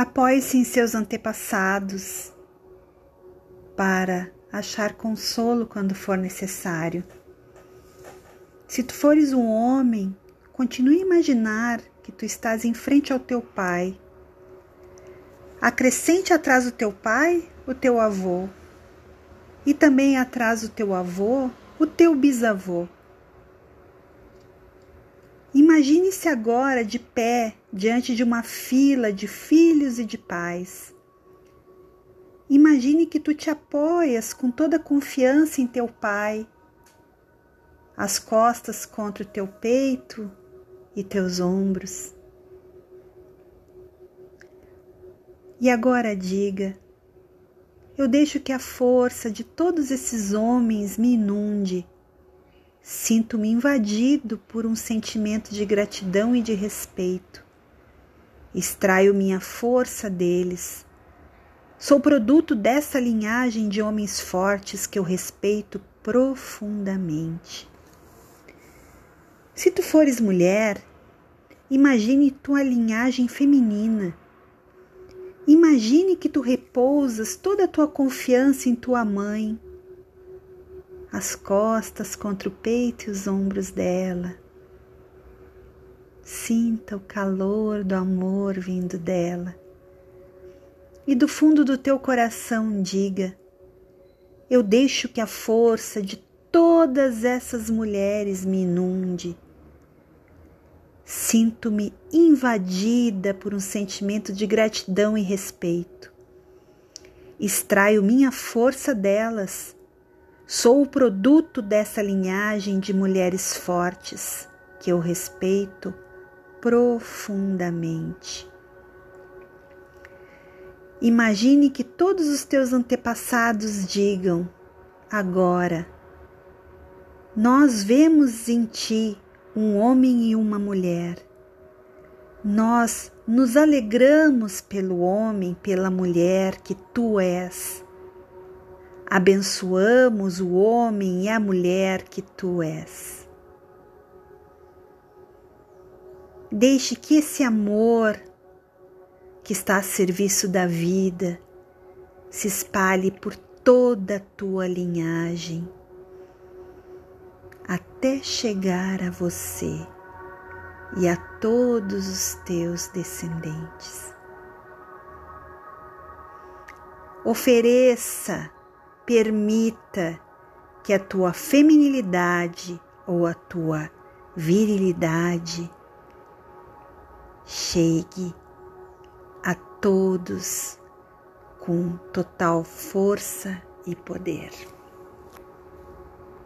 Apoie-se em seus antepassados para achar consolo quando for necessário. Se tu fores um homem, continue a imaginar que tu estás em frente ao teu pai. Acrescente atrás do teu pai o teu avô e também atrás do teu avô o teu bisavô. Imagine-se agora de pé diante de uma fila de filhos e de pais. Imagine que tu te apoias com toda confiança em teu pai, as costas contra o teu peito e teus ombros. E agora diga: eu deixo que a força de todos esses homens me inunde Sinto-me invadido por um sentimento de gratidão e de respeito. Extraio minha força deles. Sou produto dessa linhagem de homens fortes que eu respeito profundamente. Se tu fores mulher, imagine tua linhagem feminina. Imagine que tu repousas toda a tua confiança em tua mãe as costas contra o peito e os ombros dela. Sinta o calor do amor vindo dela. E do fundo do teu coração diga: Eu deixo que a força de todas essas mulheres me inunde. Sinto-me invadida por um sentimento de gratidão e respeito. Extraio minha força delas Sou o produto dessa linhagem de mulheres fortes que eu respeito profundamente. Imagine que todos os teus antepassados digam agora: Nós vemos em ti um homem e uma mulher. Nós nos alegramos pelo homem, pela mulher que tu és abençoamos o homem e a mulher que tu és. Deixe que esse amor que está a serviço da vida se espalhe por toda a tua linhagem até chegar a você e a todos os teus descendentes. Ofereça permita que a tua feminilidade ou a tua virilidade chegue a todos com total força e poder.